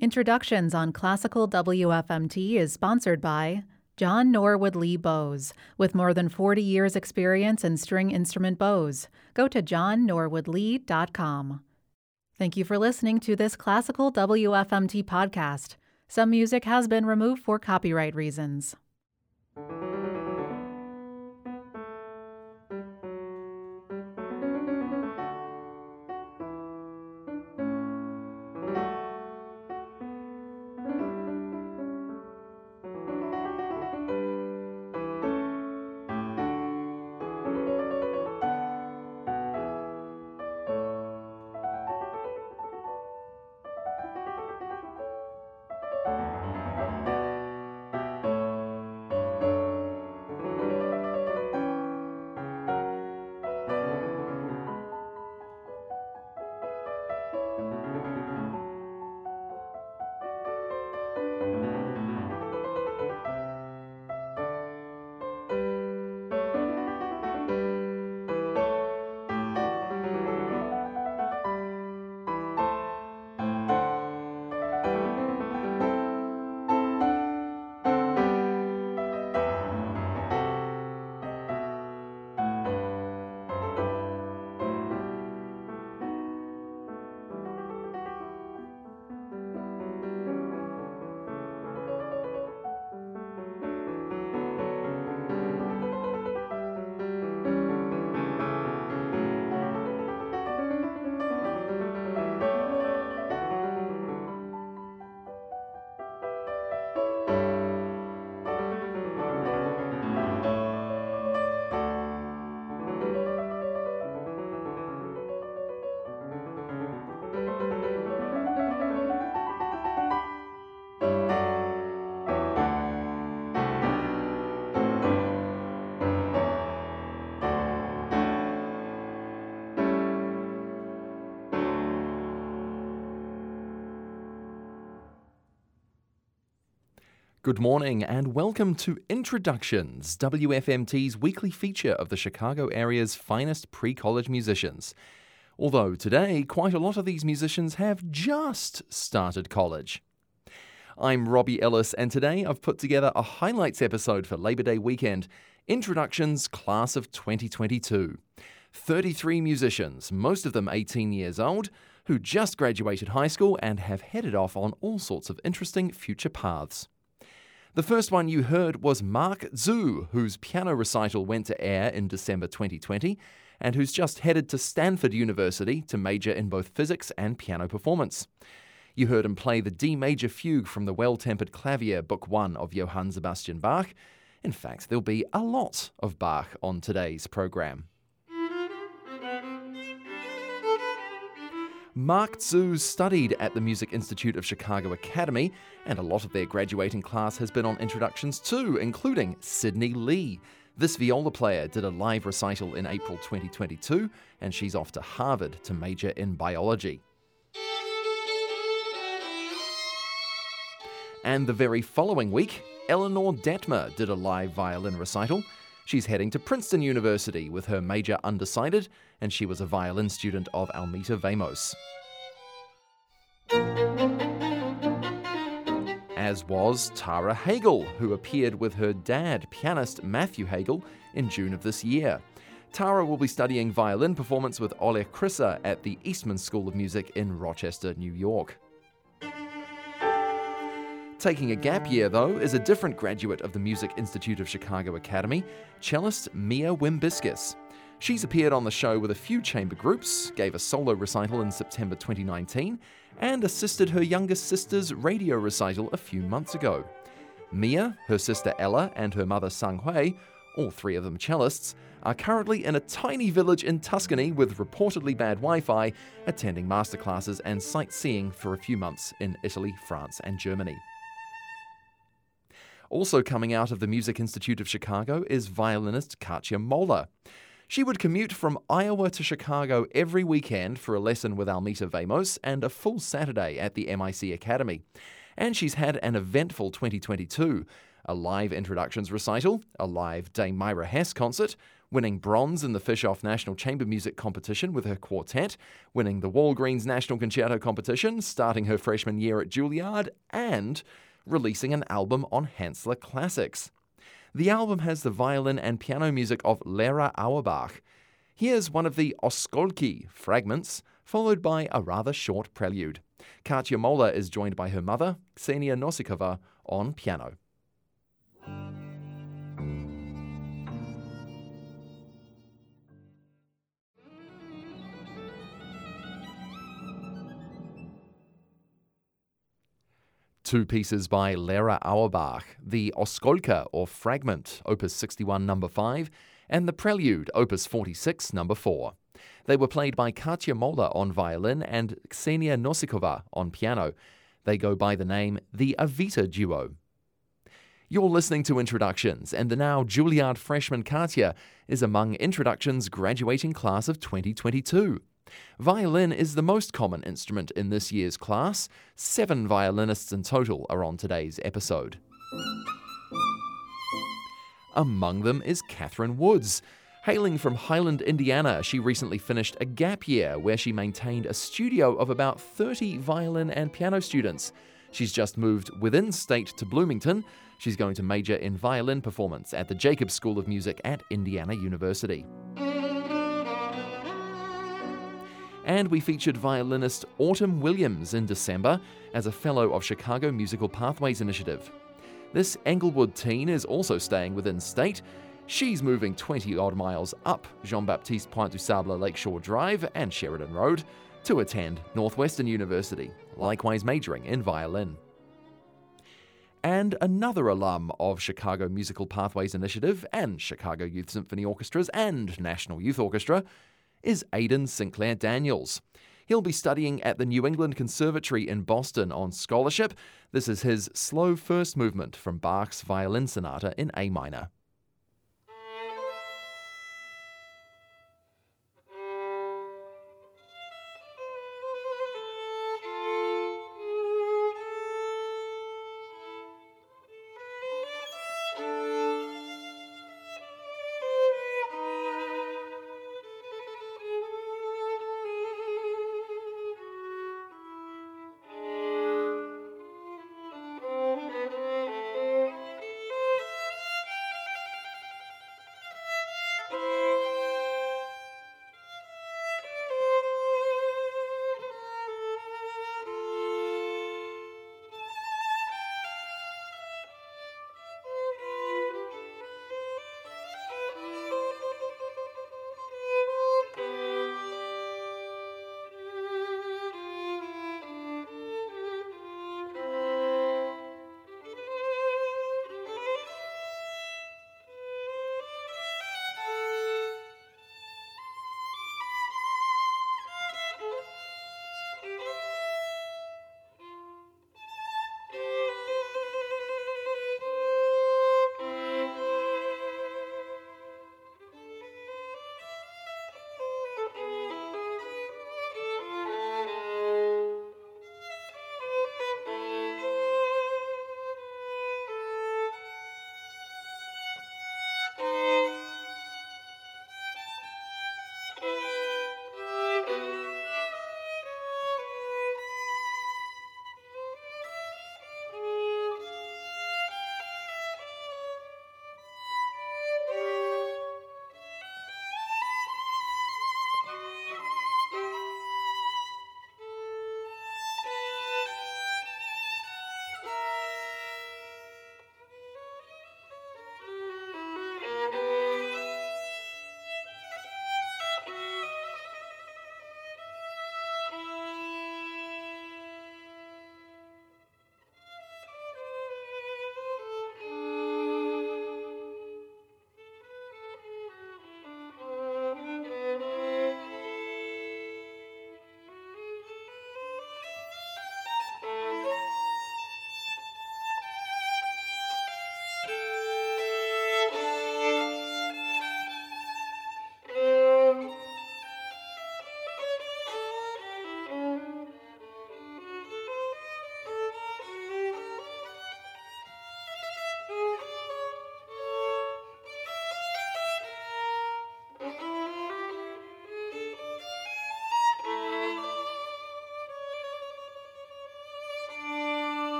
Introductions on Classical WFMT is sponsored by John Norwood Lee Bows. With more than 40 years' experience in string instrument bows, go to johnnorwoodlee.com. Thank you for listening to this Classical WFMT podcast. Some music has been removed for copyright reasons. Good morning and welcome to Introductions, WFMT's weekly feature of the Chicago area's finest pre college musicians. Although today, quite a lot of these musicians have just started college. I'm Robbie Ellis, and today I've put together a highlights episode for Labor Day weekend Introductions Class of 2022. 33 musicians, most of them 18 years old, who just graduated high school and have headed off on all sorts of interesting future paths. The first one you heard was Mark Zhu, whose piano recital went to air in December 2020 and who's just headed to Stanford University to major in both physics and piano performance. You heard him play the D major fugue from the Well Tempered Clavier, Book 1 of Johann Sebastian Bach. In fact, there'll be a lot of Bach on today's program. Mark Zhu studied at the Music Institute of Chicago Academy, and a lot of their graduating class has been on introductions too, including Sydney Lee. This viola player did a live recital in April 2022, and she's off to Harvard to major in biology. And the very following week, Eleanor Detmer did a live violin recital. She's heading to Princeton University with her major undecided, and she was a violin student of Almeta Vamos. As was Tara Hagel, who appeared with her dad, pianist Matthew Hagel, in June of this year. Tara will be studying violin performance with Oleg Krysa at the Eastman School of Music in Rochester, New York. Taking a gap year, though, is a different graduate of the Music Institute of Chicago Academy, cellist Mia Wimbiscus. She's appeared on the show with a few chamber groups, gave a solo recital in September 2019, and assisted her youngest sister's radio recital a few months ago. Mia, her sister Ella, and her mother Sang Hui, all three of them cellists, are currently in a tiny village in Tuscany with reportedly bad Wi Fi, attending masterclasses and sightseeing for a few months in Italy, France, and Germany. Also coming out of the Music Institute of Chicago is violinist Katja Moller. She would commute from Iowa to Chicago every weekend for a lesson with Almeta Vamos and a full Saturday at the MIC Academy. And she's had an eventful 2022 a live introductions recital, a live Dame Myra Hess concert, winning bronze in the Fischoff National Chamber Music Competition with her quartet, winning the Walgreens National Concerto Competition, starting her freshman year at Juilliard, and releasing an album on Hänssler Classics. The album has the violin and piano music of Lera Auerbach. Here's one of the Oskolki fragments, followed by a rather short prelude. Katya Moller is joined by her mother, Ksenia Nosikova, on piano. Two pieces by Lera Auerbach, the Oskolka or Fragment, opus 61 number 5, and the Prelude, opus 46 number 4. They were played by Katya Moller on violin and Ksenia Nosikova on piano. They go by the name the Avita Duo. You're listening to Introductions, and the now Juilliard freshman Katya is among Introductions' graduating class of 2022. Violin is the most common instrument in this year's class. Seven violinists in total are on today's episode. Among them is Catherine Woods. Hailing from Highland, Indiana, she recently finished a gap year where she maintained a studio of about 30 violin and piano students. She's just moved within state to Bloomington. She's going to major in violin performance at the Jacobs School of Music at Indiana University. And we featured violinist Autumn Williams in December as a Fellow of Chicago Musical Pathways Initiative. This Englewood teen is also staying within state. She's moving 20 odd miles up Jean Baptiste Point du Sable Lakeshore Drive and Sheridan Road to attend Northwestern University, likewise majoring in violin. And another alum of Chicago Musical Pathways Initiative and Chicago Youth Symphony Orchestras and National Youth Orchestra is Aidan Sinclair Daniels. He'll be studying at the New England Conservatory in Boston on scholarship. This is his slow first movement from Bach's Violin Sonata in A minor.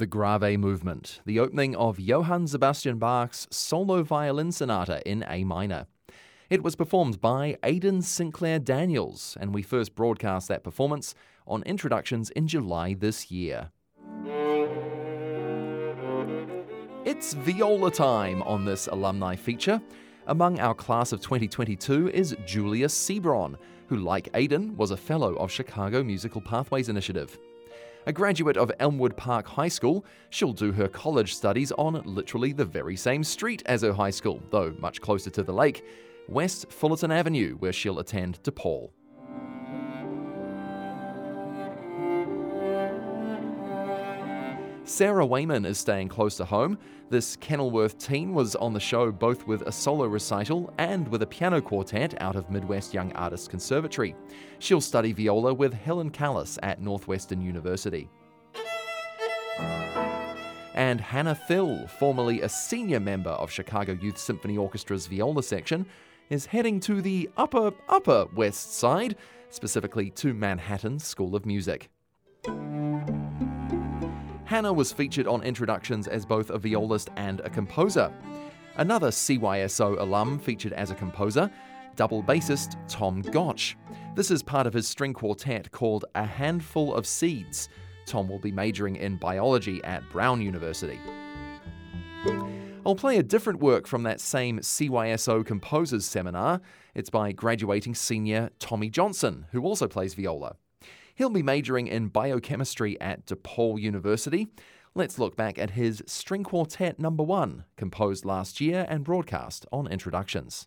The Grave Movement, the opening of Johann Sebastian Bach's solo violin sonata in A minor. It was performed by Aidan Sinclair Daniels, and we first broadcast that performance on introductions in July this year. It's viola time on this alumni feature. Among our class of 2022 is Julia Sebron, who, like Aidan, was a fellow of Chicago Musical Pathways Initiative. A graduate of Elmwood Park High School, she'll do her college studies on literally the very same street as her high school, though much closer to the lake, West Fullerton Avenue, where she'll attend DePaul. Sarah Wayman is staying close to home. This Kenilworth teen was on the show both with a solo recital and with a piano quartet out of Midwest Young Artists Conservatory. She'll study viola with Helen Callus at Northwestern University. And Hannah Phil, formerly a senior member of Chicago Youth Symphony Orchestra's viola section, is heading to the upper, upper west side, specifically to Manhattan School of Music. Hannah was featured on introductions as both a violist and a composer. Another CYSO alum featured as a composer, double bassist Tom Gotch. This is part of his string quartet called A Handful of Seeds. Tom will be majoring in biology at Brown University. I'll play a different work from that same CYSO Composers Seminar. It's by graduating senior Tommy Johnson, who also plays viola. He'll be majoring in biochemistry at DePaul University. Let's look back at his String Quartet Number 1, composed last year and broadcast on Introductions.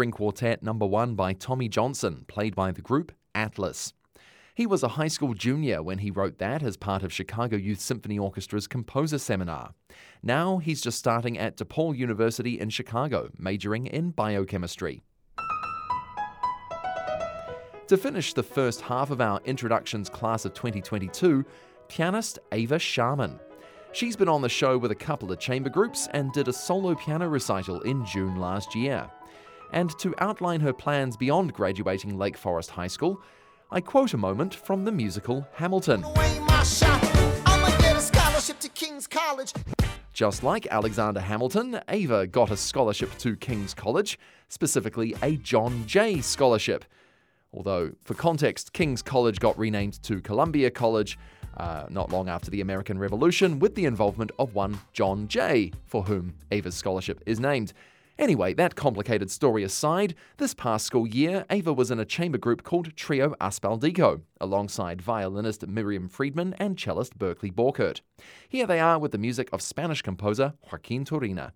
String quartet number one by Tommy Johnson, played by the group Atlas. He was a high school junior when he wrote that as part of Chicago Youth Symphony Orchestra's composer seminar. Now he's just starting at DePaul University in Chicago, majoring in biochemistry. To finish the first half of our introductions class of 2022, pianist Ava Sharman. She's been on the show with a couple of chamber groups and did a solo piano recital in June last year. And to outline her plans beyond graduating Lake Forest High School, I quote a moment from the musical Hamilton. Just like Alexander Hamilton, Ava got a scholarship to King's College, specifically a John Jay Scholarship. Although, for context, King's College got renamed to Columbia College uh, not long after the American Revolution with the involvement of one John Jay, for whom Ava's scholarship is named. Anyway, that complicated story aside, this past school year, Ava was in a chamber group called Trio Aspaldico, alongside violinist Miriam Friedman and cellist Berkeley Borkert. Here they are with the music of Spanish composer Joaquin Turina.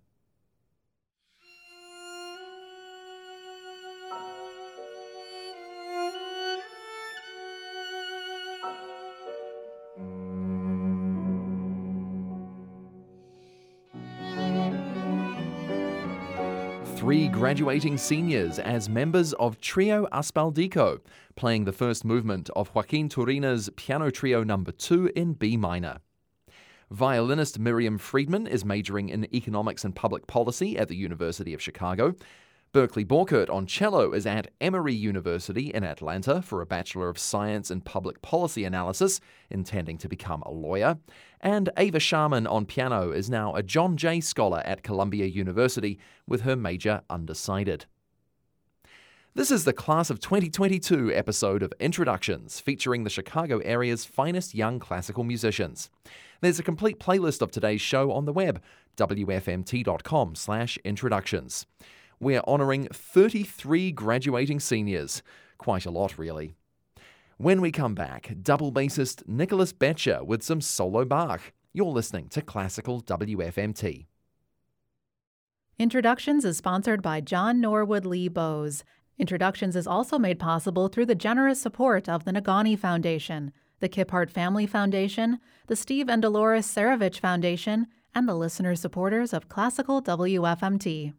Three graduating seniors as members of Trio Aspaldico, playing the first movement of Joaquin Turina's Piano Trio No. 2 in B minor. Violinist Miriam Friedman is majoring in economics and public policy at the University of Chicago. Berkeley Borkert on cello is at Emory University in Atlanta for a Bachelor of Science in Public Policy Analysis, intending to become a lawyer. And Ava Sharman on piano is now a John Jay Scholar at Columbia University with her major undecided. This is the Class of 2022 episode of Introductions featuring the Chicago area's finest young classical musicians. There's a complete playlist of today's show on the web, wfmt.com/introductions we're honouring 33 graduating seniors. Quite a lot, really. When we come back, double bassist Nicholas Betcher with some solo Bach. You're listening to Classical WFMT. Introductions is sponsored by John Norwood Lee Bows. Introductions is also made possible through the generous support of the Negaunee Foundation, the Kiphart Family Foundation, the Steve and Dolores Sarowitz Foundation, and the listener supporters of Classical WFMT.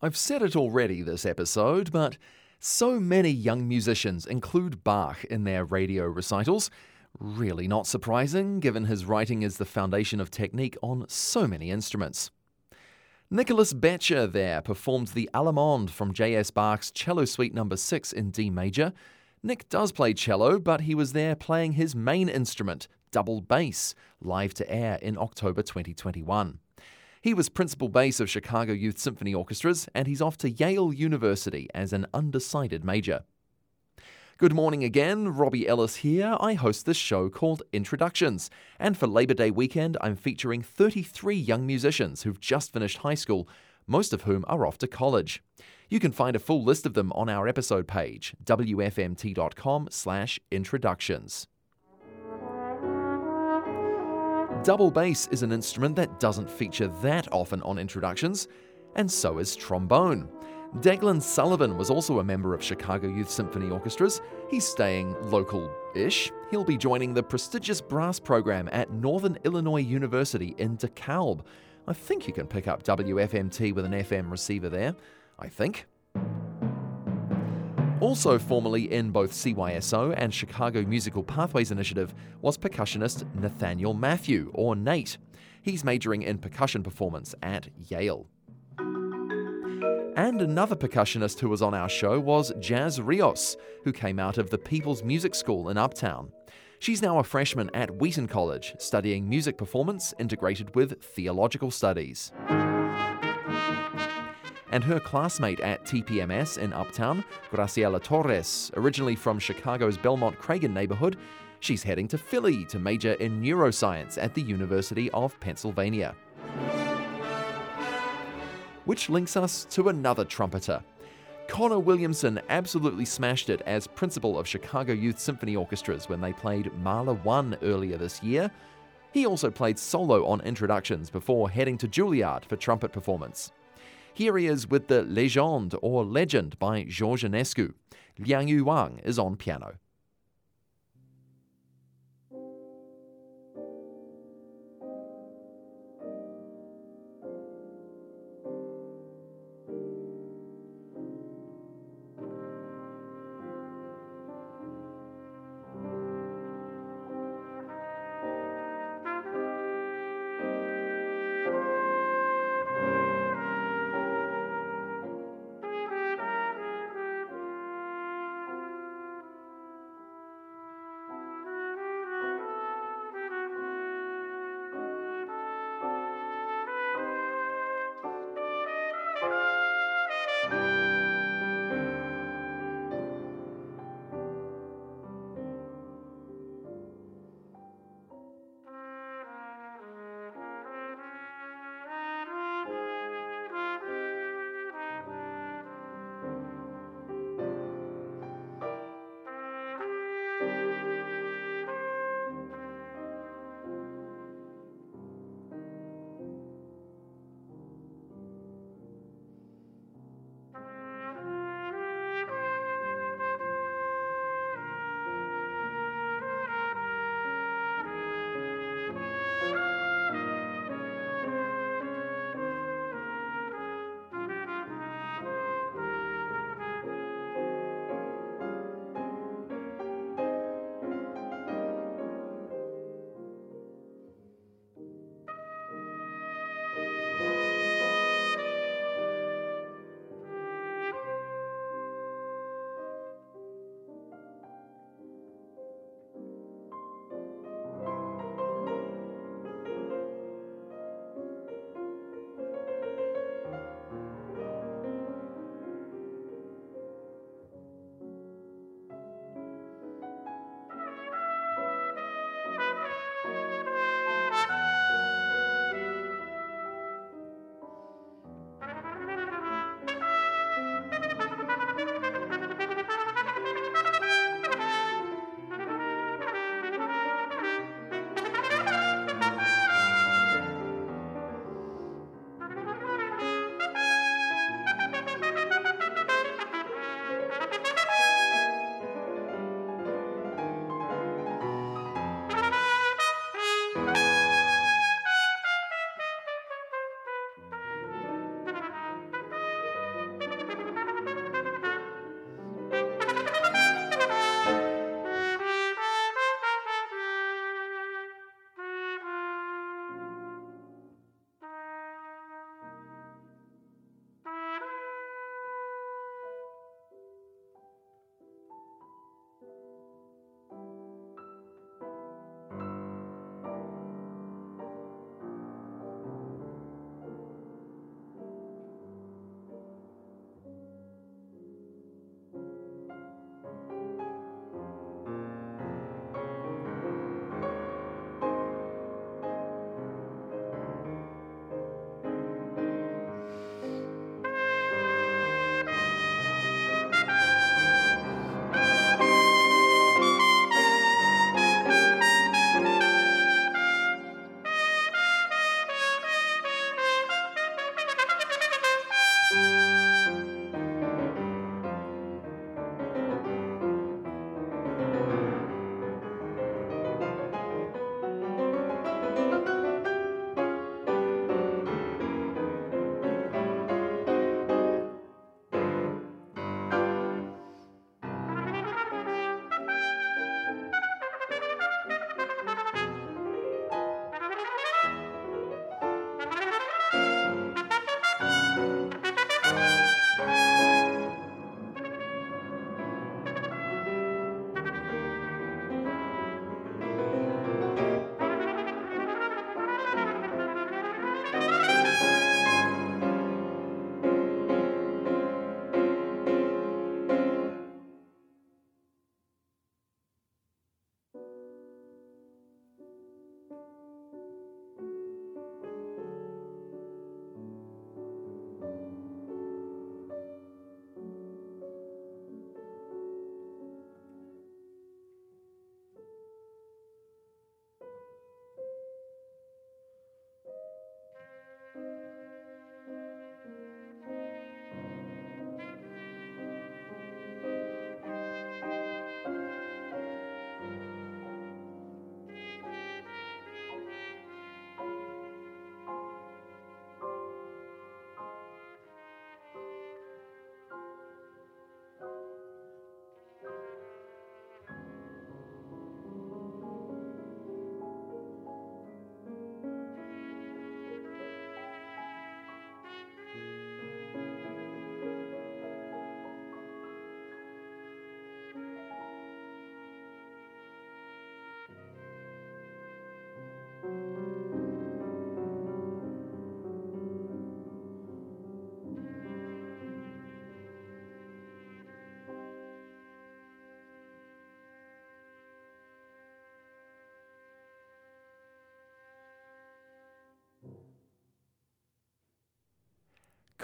I've said it already this episode, but so many young musicians include Bach in their radio recitals. Really not surprising, given his writing is the foundation of technique on so many instruments. Nicholas Betcher there performed the Allemande from J.S. Bach's Cello Suite No. 6 in D major. Nick does play cello, but he was there playing his main instrument, double bass, live to air in October 2021. He was principal bass of Chicago Youth Symphony Orchestras, and he's off to Yale University as an undecided major. Good morning again, Robbie Ellis here. I host this show called Introductions, and for Labor Day weekend, I'm featuring 33 young musicians who've just finished high school, most of whom are off to college. You can find a full list of them on our episode page, wfmt.com/introductions. Double bass is an instrument that doesn't feature that often on introductions, and so is trombone. Declan Sullivan was also a member of Chicago Youth Symphony Orchestras. He's staying local ish. He'll be joining the prestigious brass program at Northern Illinois University in DeKalb. I think you can pick up WFMT with an FM receiver there. I think. Also, formerly in both CYSO and Chicago Musical Pathways Initiative was percussionist Nathaniel Matthew, or Nate. He's majoring in percussion performance at Yale. And another percussionist who was on our show was Jazz Rios, who came out of the People's Music School in Uptown. She's now a freshman at Wheaton College, studying music performance integrated with theological studies and her classmate at TPMS in Uptown, Graciela Torres, originally from Chicago's Belmont Cragin neighborhood, she's heading to Philly to major in neuroscience at the University of Pennsylvania. Which links us to another trumpeter. Connor Williamson absolutely smashed it as principal of Chicago Youth Symphony Orchestras when they played Mahler 1 earlier this year. He also played solo on introductions before heading to Juilliard for trumpet performance. Here he is with the Légende or Legend by Georges Enescu. Liang Yu Wang is on piano.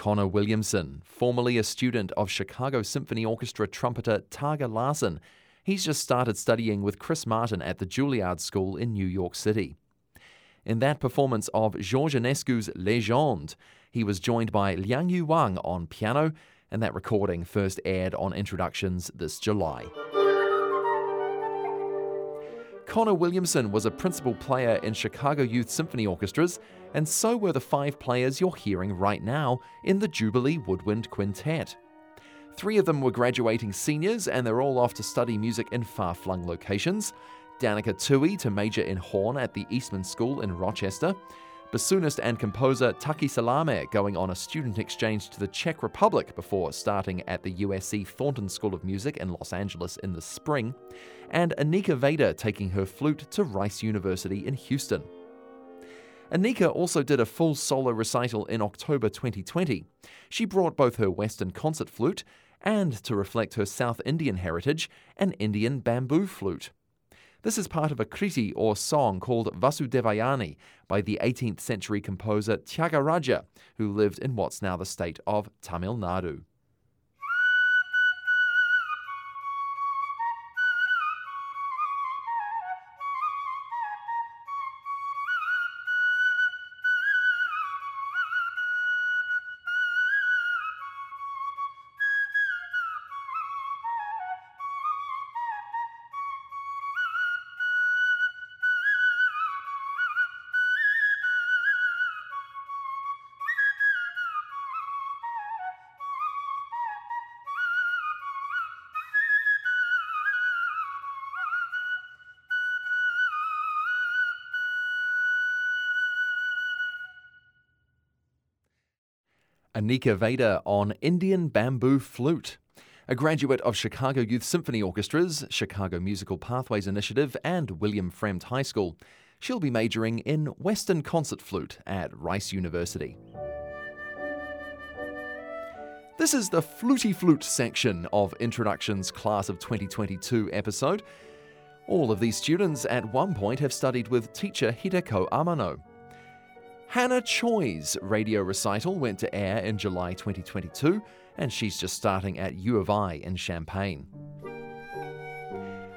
Connor Williamson, formerly a student of Chicago Symphony Orchestra trumpeter Tage Larsen. he's just started studying with Chris Martin at the Juilliard School in New York City. In that performance of Georges Enescu's Légende, he was joined by Liang Yu Wang on piano, and that recording first aired on Introductions this July. Connor Williamson was a principal player in Chicago Youth Symphony Orchestras, and so were the five players you're hearing right now in the Jubilee Woodwind Quintet. Three of them were graduating seniors, and they're all off to study music in far flung locations. Danica Tui to major in horn at the Eastman School in Rochester. Bassoonist and composer Taki Salame going on a student exchange to the Czech Republic before starting at the USC Thornton School of Music in Los Angeles in the spring, and Anika Vader taking her flute to Rice University in Houston. Anika also did a full solo recital in October 2020. She brought both her Western concert flute and, to reflect her South Indian heritage, an Indian bamboo flute. This is part of a kriti or song called Vasudevayani by the 18th century composer Tyagaraja, who lived in what's now the state of Tamil Nadu. Anika Veda on Indian Bamboo Flute. A graduate of Chicago Youth Symphony Orchestras, Chicago Musical Pathways Initiative, and William Fremd High School, she'll be majoring in Western Concert Flute at Rice University. This is the Fluty Flute section of Introductions Class of 2022 episode. All of these students at one point have studied with teacher Hideko Amano. Hannah Choi's radio recital went to air in July 2022, and she's just starting at U of I in Champaign.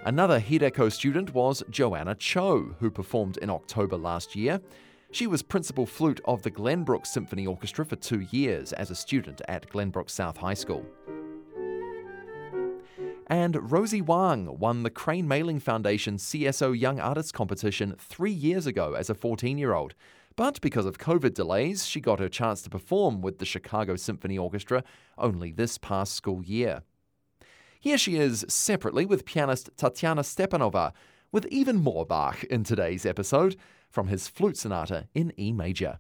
Another Hideko student was Joanna Cho, who performed in October last year. She was principal flute of the Glenbrook Symphony Orchestra for two years as a student at Glenbrook South High School. And Rosie Wang won the Crain-Maling Foundation CSO Young Artists Competition three years ago as a 14 year old. But because of COVID delays, she got her chance to perform with the Chicago Symphony Orchestra only this past school year. Here she is separately with pianist Tatiana Stepanova, with even more Bach in today's episode from his flute sonata in E major.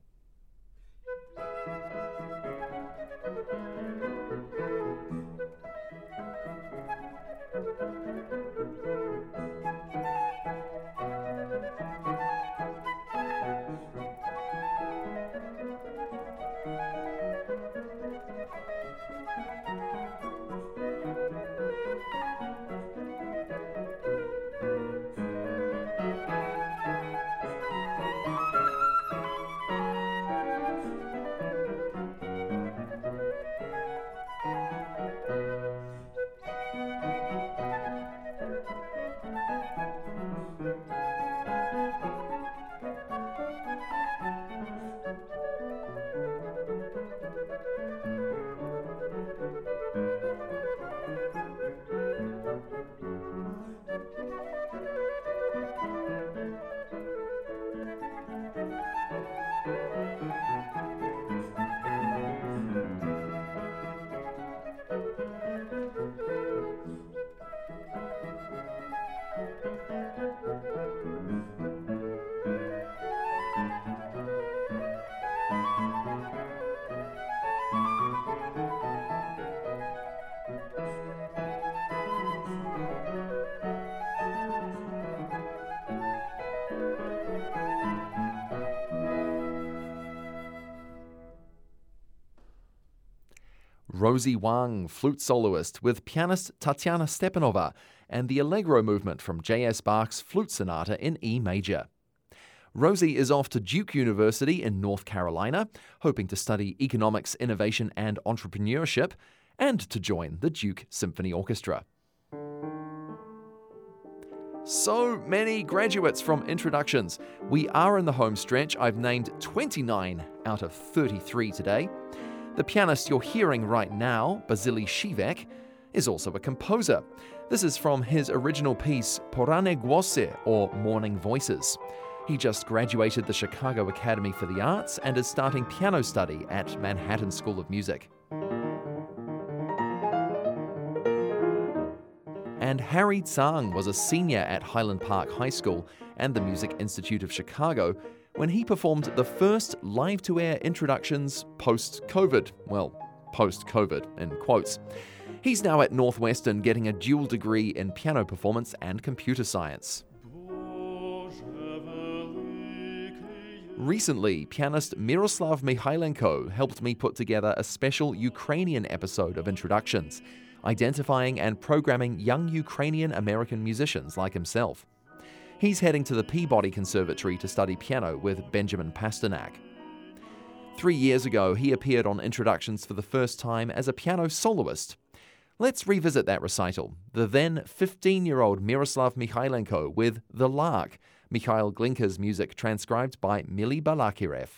Rosie Wang, flute soloist, with pianist Tatiana Stepanova, and the Allegro movement from J.S. Bach's Flute Sonata in E major. Rosie is off to Duke University in North Carolina, hoping to study economics, innovation, and entrepreneurship, and to join the Duke Symphony Orchestra. So many graduates from introductions. We are in the home stretch. I've named 29 out of 33 today. The pianist you're hearing right now, Basili Shivek, is also a composer. This is from his original piece, Porane Głosy, or Morning Voices. He just graduated the Chicago Academy for the Arts and is starting piano study at Manhattan School of Music. And Harry Tsang was a senior at Highland Park High School and the Music Institute of Chicago when he performed the first live to air introductions post COVID. Well, post COVID, in quotes. He's now at Northwestern getting a dual degree in piano performance and computer science. Recently, pianist Miroslav Mikhailenko helped me put together a special Ukrainian episode of Introductions, identifying and programming young Ukrainian American musicians like himself. He's heading to the Peabody Conservatory to study piano with Benjamin Pasternack. Three years ago, he appeared on Introductions for the first time as a piano soloist. Let's revisit that recital. The then 15 year old Miroslav Mikhailenko with The Lark, Mikhail Glinka's music transcribed by Mili Balakirev.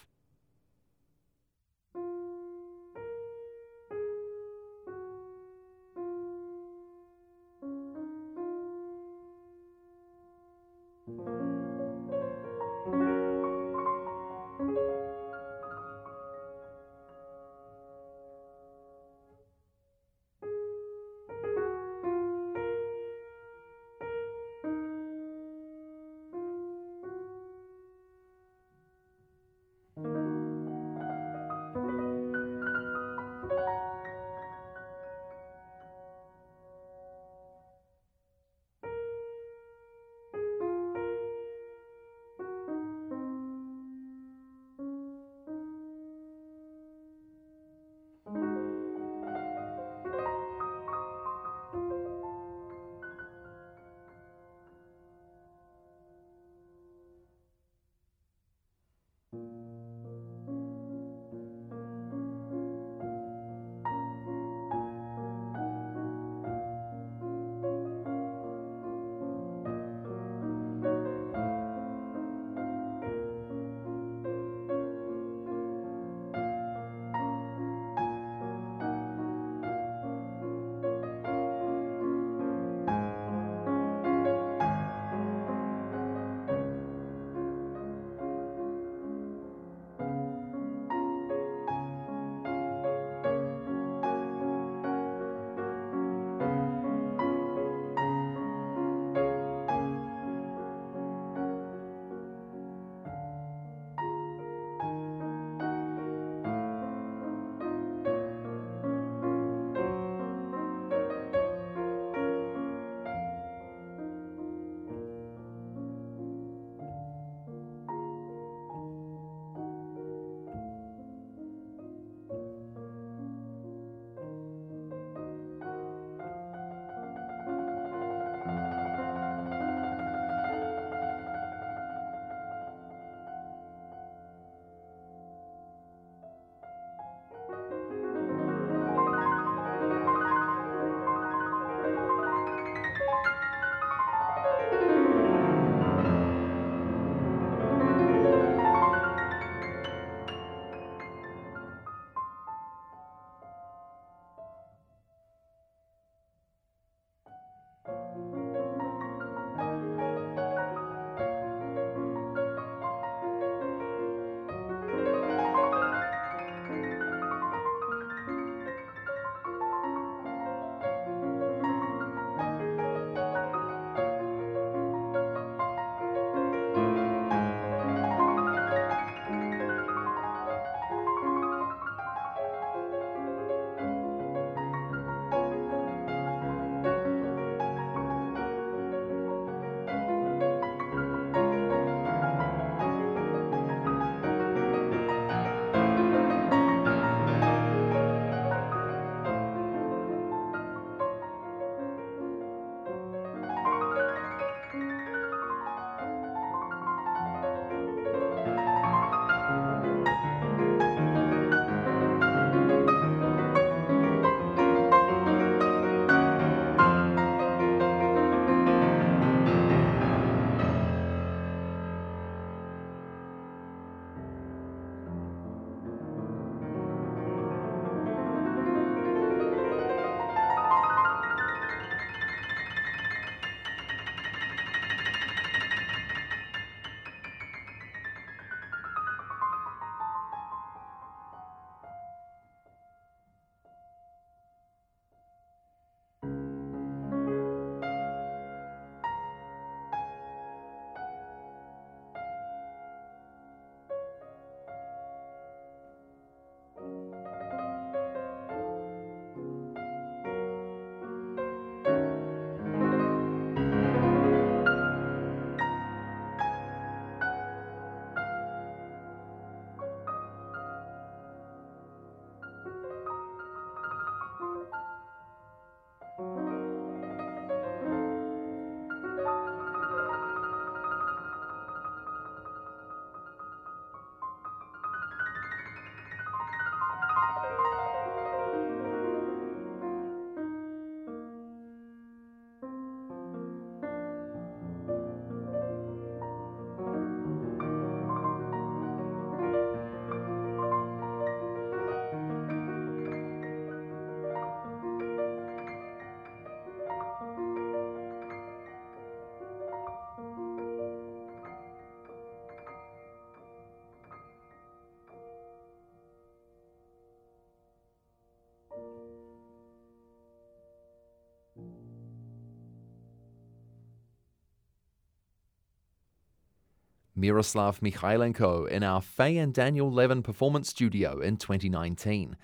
Miroslav Mikhailenko in our Fay and Daniel Levin performance studio in 2019.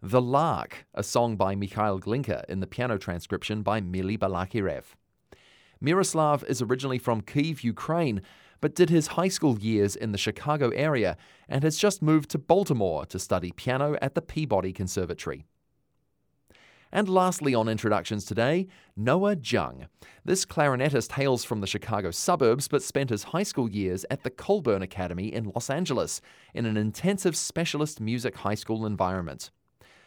The Lark, a song by Mikhail Glinka in the piano transcription by Mili Balakirev. Miroslav is originally from Kiev, Ukraine, but did his high school years in the Chicago area and has just moved to Baltimore to study piano at the Peabody Conservatory. And lastly, on introductions today, Noah Jung. This clarinetist hails from the Chicago suburbs but spent his high school years at the Colburn Academy in Los Angeles in an intensive specialist music high school environment.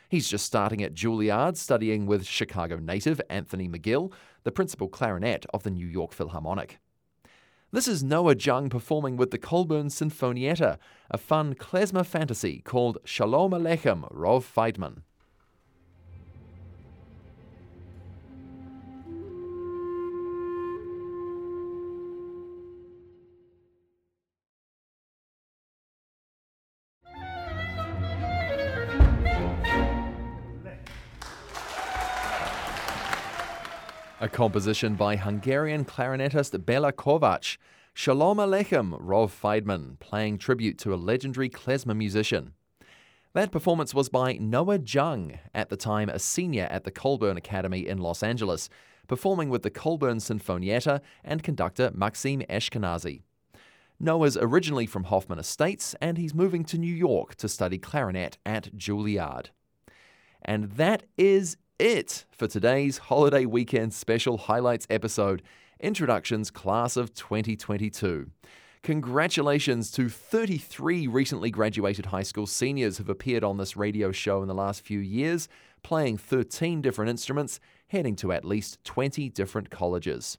He's just starting at Juilliard studying with Chicago native Anthony McGill, the principal clarinet of the New York Philharmonic. This is Noah Jung performing with the Colburn Sinfonietta, a fun klezmer fantasy called Shalom Aleichem, Rov Feidman. A composition by Hungarian clarinetist Bela Kovacs. Shalom Aleichem, Rov Feidman, playing tribute to a legendary klezmer musician. That performance was by Noah Jung, at the time a senior at the Colburn Academy in Los Angeles, performing with the Colburn Sinfonietta and conductor Maxim Eshkenazy. Noah's originally from Hoffman Estates, and he's moving to New York to study clarinet at Juilliard. And that is it for today's holiday weekend special highlights episode Introductions Class of 2022. Congratulations to 33 recently graduated high school seniors who've appeared on this radio show in the last few years, playing 13 different instruments, heading to at least 20 different colleges.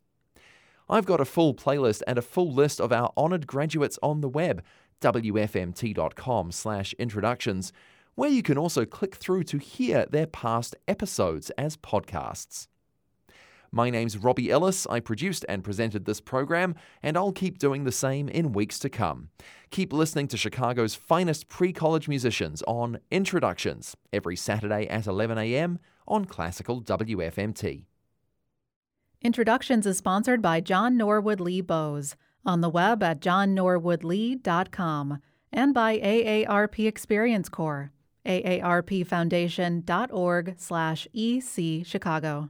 I've got a full playlist and a full list of our honoured graduates on the web, wfmt.com/introductions where you can also click through to hear their past episodes as podcasts. My name's Robbie Ellis. I produced and presented this program, and I'll keep doing the same in weeks to come. Keep listening to Chicago's finest pre college musicians on Introductions every Saturday at 11 a.m. on Classical WFMT. Introductions is sponsored by John Norwood Lee Bows on the web at johnnorwoodlee.com and by AARP Experience Corps aarpfoundation.org slash ec chicago